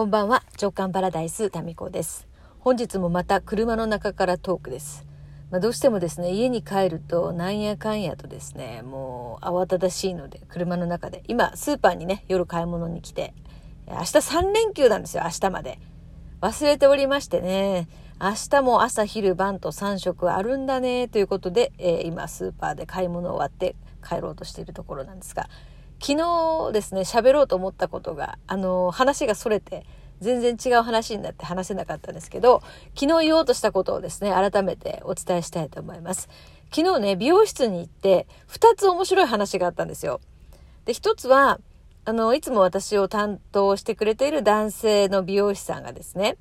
こんばんは、直感パラダイスタミコです。本日もまた車の中からトークです。まあ、どうしてもですね、家に帰るとなんやかんやとですね、もう慌ただしいので、車の中で、今スーパーにね、夜買い物に来て、明日3連休なんですよ、明日まで。忘れておりましてね、明日も朝昼晩と3食あるんだね、ということで、えー、今スーパーで買い物終わって帰ろうとしているところなんですが、昨日ですね、喋ろうと思ったことが、あの、話がそれて、全然違う話になって話せなかったんですけど、昨日言おうとしたことをですね、改めてお伝えしたいと思います。昨日ね、美容室に行って、二つ面白い話があったんですよ。で、一つは、あの、いつも私を担当してくれている男性の美容師さんがですね、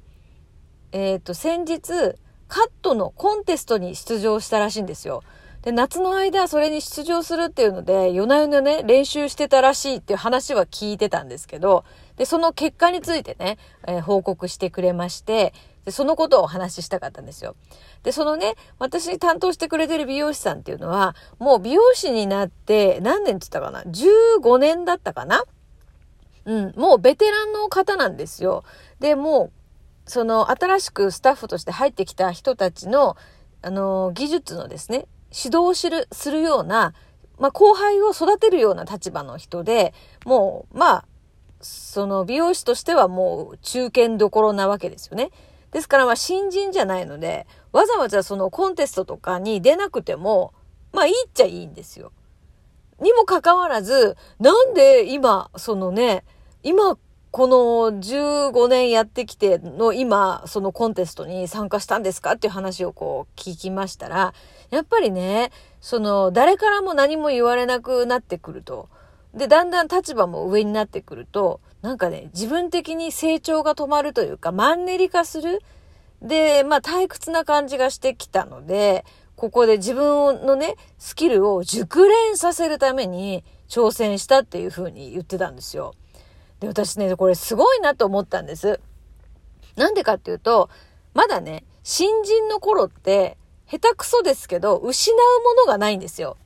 えっ、ー、と、先日、カットのコンテストに出場したらしいんですよ。で、夏の間それに出場するっていうので、夜な夜なね、練習してたらしいっていう話は聞いてたんですけど、で、その結果についてね、えー、報告してくれまして、で、そのことをお話ししたかったんですよ。で、そのね、私担当してくれてる美容師さんっていうのは、もう美容師になって何年って言ったかな ?15 年だったかな？うん、もうベテランの方なんですよ。で、もう、その新しくスタッフとして入ってきた人たちの、あの、技術のですね、指導する、するような、まあ、後輩を育てるような立場の人で、もう、まあ、その美容師としてはもう中堅どころなわけですよね。ですからまあ新人じゃないので、わざわざそのコンテストとかに出なくても、まあいいっちゃいいんですよ。にもかかわらず、なんで今、そのね、今この15年やってきての今、そのコンテストに参加したんですかっていう話をこう聞きましたら、やっぱりね、その誰からも何も言われなくなってくると。で、だんだん立場も上になってくると、なんかね、自分的に成長が止まるというか、マンネリ化する。で、まあ退屈な感じがしてきたので、ここで自分のね、スキルを熟練させるために挑戦したっていうふうに言ってたんですよ。で、私ね、これすごいなと思ったんです。なんでかっていうと、まだね、新人の頃って、下手くそですけど、失うものがないんですよ。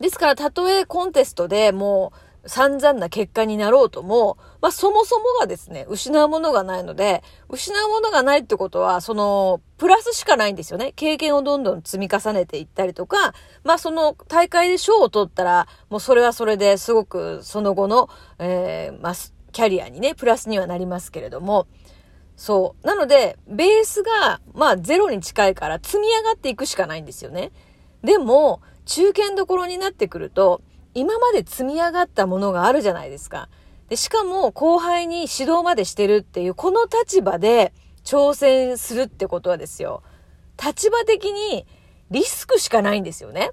ですから、たとえコンテストでもう散々な結果になろうとも、まあそもそもがですね、失うものがないので、失うものがないってことは、その、プラスしかないんですよね。経験をどんどん積み重ねていったりとか、まあその大会で賞を取ったら、もうそれはそれですごくその後の、えー、まあ、キャリアにね、プラスにはなりますけれども、そう。なので、ベースが、まあゼロに近いから積み上がっていくしかないんですよね。でも、中堅どころになってくると、今まで積み上がったものがあるじゃないですか。で、しかも後輩に指導までしてるっていう、この立場で挑戦するってことはですよ。立場的にリスクしかないんですよね。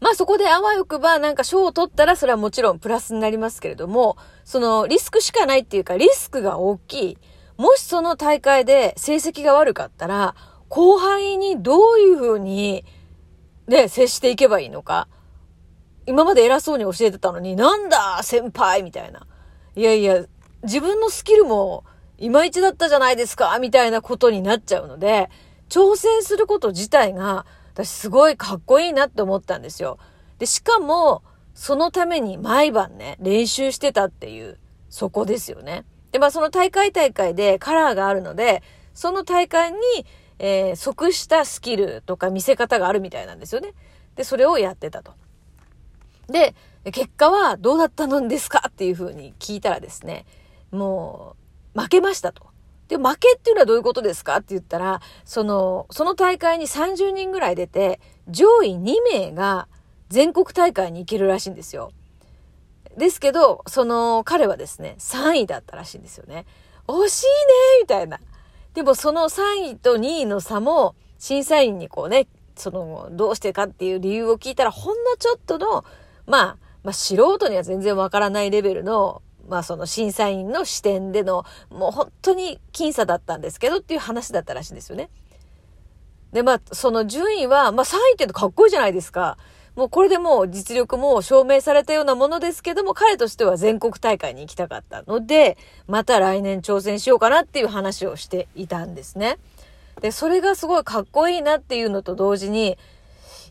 まあそこであわよくばなんか賞を取ったらそれはもちろんプラスになりますけれども、そのリスクしかないっていうかリスクが大きい。もしその大会で成績が悪かったら、後輩にどういうふうにで、接していけばいいのか。今まで偉そうに教えてたのに、なんだ先輩みたいな。いやいや、自分のスキルもいまいちだったじゃないですかみたいなことになっちゃうので、挑戦すること自体が、私すごいかっこいいなって思ったんですよ。で、しかも、そのために毎晩ね、練習してたっていう、そこですよね。で、まあその大会大会でカラーがあるので、その大会にえー、即したスキルとか見せ方があるみたいなんですよね。で、それをやってたと。で、結果はどうだったのですかっていうふうに聞いたらですね、もう、負けましたと。で、負けっていうのはどういうことですかって言ったら、その、その大会に30人ぐらい出て、上位2名が全国大会に行けるらしいんですよ。ですけど、その彼はですね、3位だったらしいんですよね。惜しいねみたいな。でもその3位と2位の差も審査員にこうね、その、どうしてかっていう理由を聞いたら、ほんのちょっとの、まあ、まあ、素人には全然わからないレベルの、まあ、その審査員の視点での、もう本当に僅差だったんですけどっていう話だったらしいんですよね。で、まあ、その順位は、まあ、3位ってかっこいいじゃないですか。もうこれでもう実力も証明されたようなものですけども、彼としては全国大会に行きたかったので、また来年挑戦しようかなっていう話をしていたんですね。で、それがすごいかっこいいなっていうのと同時に、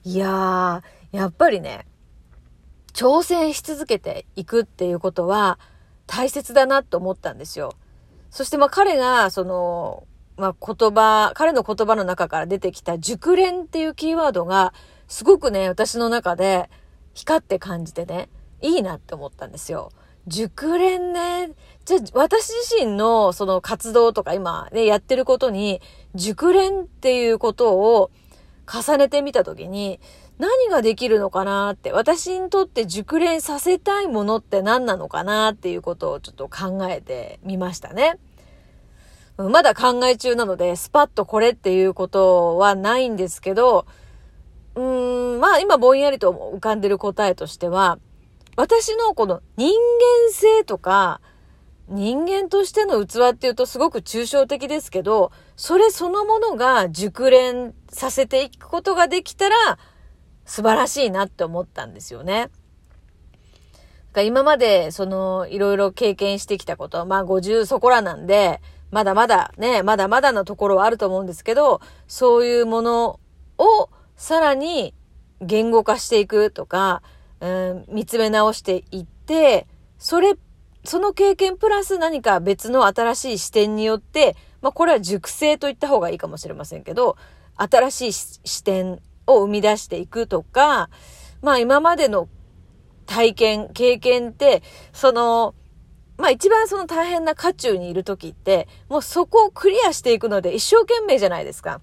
いやー、やっぱりね、挑戦し続けていくっていうことは、大切だなと思ったんですよ。そしてまあ彼が、その、まあ言葉、彼の言葉の中から出てきた熟練っていうキーワードが、すごくね、私の中で光って感じてね、いいなって思ったんですよ。熟練ね。じゃあ、私自身のその活動とか今ね、やってることに、熟練っていうことを重ねてみたときに、何ができるのかなって、私にとって熟練させたいものって何なのかなっていうことをちょっと考えてみましたね。まだ考え中なので、スパッとこれっていうことはないんですけど、うーん、まあ今ぼんやりと浮かんでる答えとしては、私のこの人間性とか、人間としての器っていうとすごく抽象的ですけど、それそのものが熟練させていくことができたら、素晴らしいなって思ったんですよね。今まで、その、いろいろ経験してきたこと、まあ50そこらなんで、まだまだね、まだまだのところはあると思うんですけど、そういうものをさらに言語化していくとか、うん、見つめ直していって、それ、その経験プラス何か別の新しい視点によって、まあこれは熟成と言った方がいいかもしれませんけど、新しい視点を生み出していくとか、まあ今までの体験、経験って、その、まあ一番その大変な渦中にいる時って、もうそこをクリアしていくので一生懸命じゃないですか。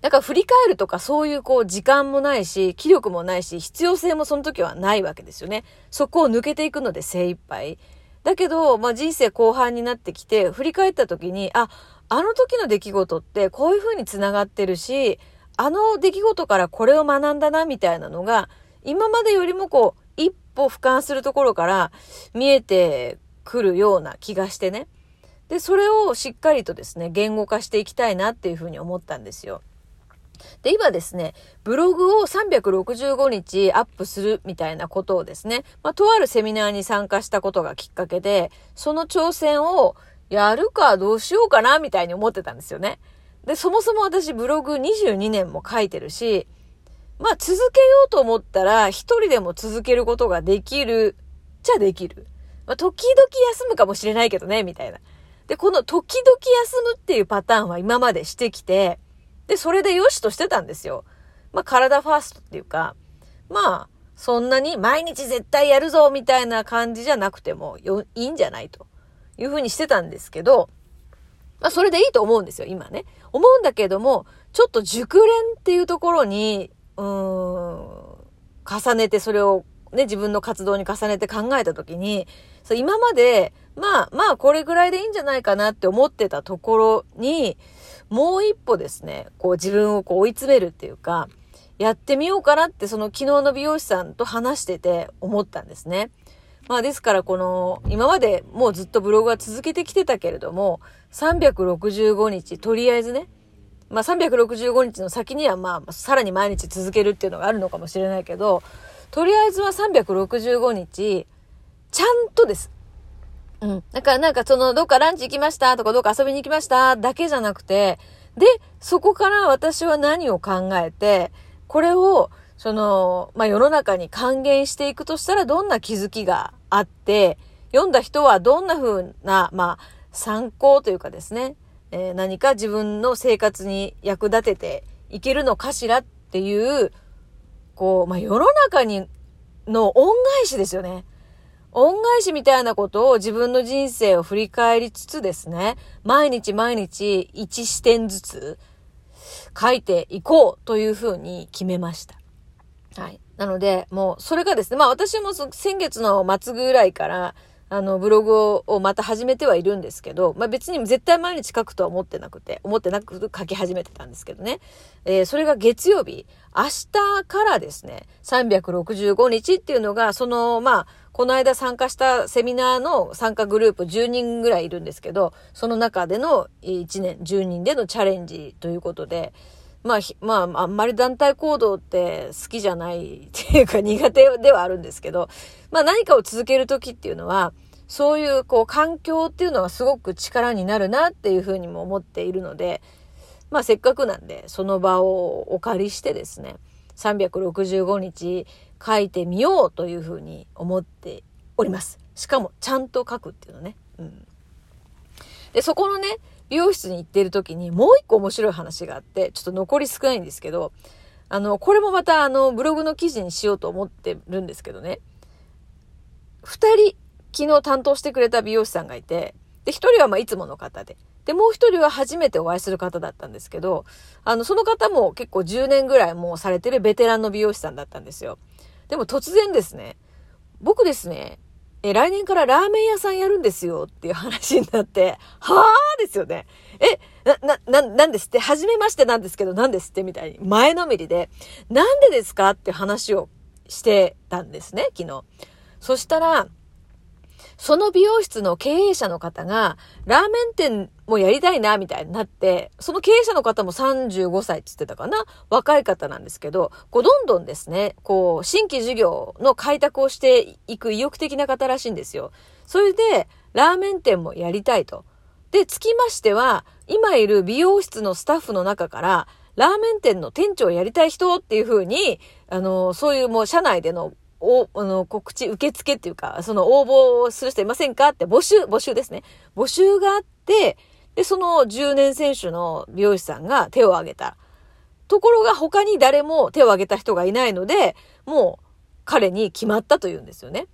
だから振り返るとかそういうこう時間もないし、気力もないし、必要性もその時はないわけですよね。そこを抜けていくので精一杯。だけど、まあ人生後半になってきて、振り返った時に、あ、あの時の出来事ってこういう風に繋がってるし、あの出来事からこれを学んだな、みたいなのが、今までよりもこう、一歩俯瞰するところから見えてくるような気がしてね。で、それをしっかりとですね、言語化していきたいなっていうふうに思ったんですよ。で、今ですね、ブログを365日アップするみたいなことをですね、まあ、とあるセミナーに参加したことがきっかけで、その挑戦をやるかどうしようかなみたいに思ってたんですよね。で、そもそも私ブログ22年も書いてるし、まあ続けようと思ったら一人でも続けることができるじゃできる。まあ時々休むかもしれないけどね、みたいな。で、この時々休むっていうパターンは今までしてきて、で、それでよしとしてたんですよ。まあ体ファーストっていうか、まあ、そんなに毎日絶対やるぞみたいな感じじゃなくてもよいいんじゃないというふうにしてたんですけど、まあそれでいいと思うんですよ、今ね。思うんだけども、ちょっと熟練っていうところに、うーん、重ねてそれをね、自分の活動に重ねて考えたときに、今まで、まあまあこれぐらいでいいんじゃないかなって思ってたところに、もう一歩ですね、こう自分をこう追い詰めるっていうか、やってみようかなってその昨日の美容師さんと話してて思ったんですね。まあですからこの、今までもうずっとブログは続けてきてたけれども、365日、とりあえずね、まあ365日の先にはまあさらに毎日続けるっていうのがあるのかもしれないけど、とりあえずは365日、ちゃんとです。うん。だからなんかその、どっかランチ行きましたとか、どっか遊びに行きましただけじゃなくて、で、そこから私は何を考えて、これをその、まあ、世の中に還元していくとしたらどんな気づきがあって、読んだ人はどんな風な、まあ、参考というかですね、えー、何か自分の生活に役立てていけるのかしらっていう、こう、まあ、世の中に、の恩返しですよね。恩返しみたいなことを自分の人生を振り返りつつですね、毎日毎日1視点ずつ書いていこうというふうに決めました。はい。なので、もう、それがですね、まあ私も先月の末ぐらいから、あの、ブログをまた始めてはいるんですけど、まあ別に絶対毎日書くとは思ってなくて、思ってなく書き始めてたんですけどね。えー、それが月曜日、明日からですね、365日っていうのが、その、まあ、この間参加したセミナーの参加グループ10人ぐらいいるんですけど、その中での1年、10人でのチャレンジということで、まあ、まあ、あんまり団体行動って好きじゃないっていうか苦手ではあるんですけど、まあ何かを続けるときっていうのは、そういうこう環境っていうのがすごく力になるなっていうふうにも思っているので、まあせっかくなんでその場をお借りしてですね、365日書いてみようというふうに思っております。しかもちゃんと書くっていうのね。うん。で、そこのね、美容室に行ってる時にもう一個面白い話があって、ちょっと残り少ないんですけど、あの、これもまたあの、ブログの記事にしようと思ってるんですけどね。二人、昨日担当してくれた美容師さんがいて、で、一人はまいつもの方で、で、もう一人は初めてお会いする方だったんですけど、あの、その方も結構10年ぐらいもうされてるベテランの美容師さんだったんですよ。でも突然ですね、僕ですね、え、来年からラーメン屋さんやるんですよっていう話になって、はぁですよね。え、な、な、な、なんですって？初めましてなんですけど、なんですって？みたいに、前のめりで、なんでですか？って話をしてたんですね、昨日。そしたら、その美容室の経営者の方が、ラーメン店もやりたいな、みたいになって、その経営者の方も35歳って言ってたかな？若い方なんですけど、こう、どんどんですね、こう、新規事業の開拓をしていく意欲的な方らしいんですよ。それで、ラーメン店もやりたいと。で、つきましては、今いる美容室のスタッフの中から、ラーメン店の店長をやりたい人っていう風に、あの、そういうもう社内でのお、あの、告知、受付っていうか、その応募する人いませんかって募集、募集ですね。募集があって、で、その10年選手の美容師さんが手を挙げた。ところが他に誰も手を挙げた人がいないので、もう彼に決まったというんですよね。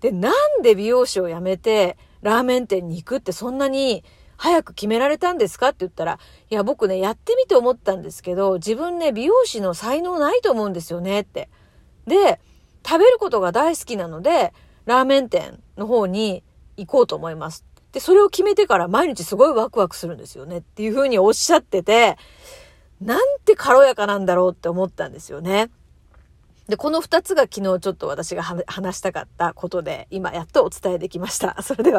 で、なんで美容師を辞めてラーメン店に行くってそんなに早く決められたんですかって言ったら、いや、僕ね、やってみて思ったんですけど、自分ね、美容師の才能ないと思うんですよねって。で、食べることが大好きなので、ラーメン店の方に行こうと思います。で、それを決めてから毎日すごいワクワクするんですよねっていうふうにおっしゃってて、なんて軽やかなんだろうって思ったんですよね。で、この2つが昨日ちょっと私が話したかったことで、今やっとお伝えできました。それでは。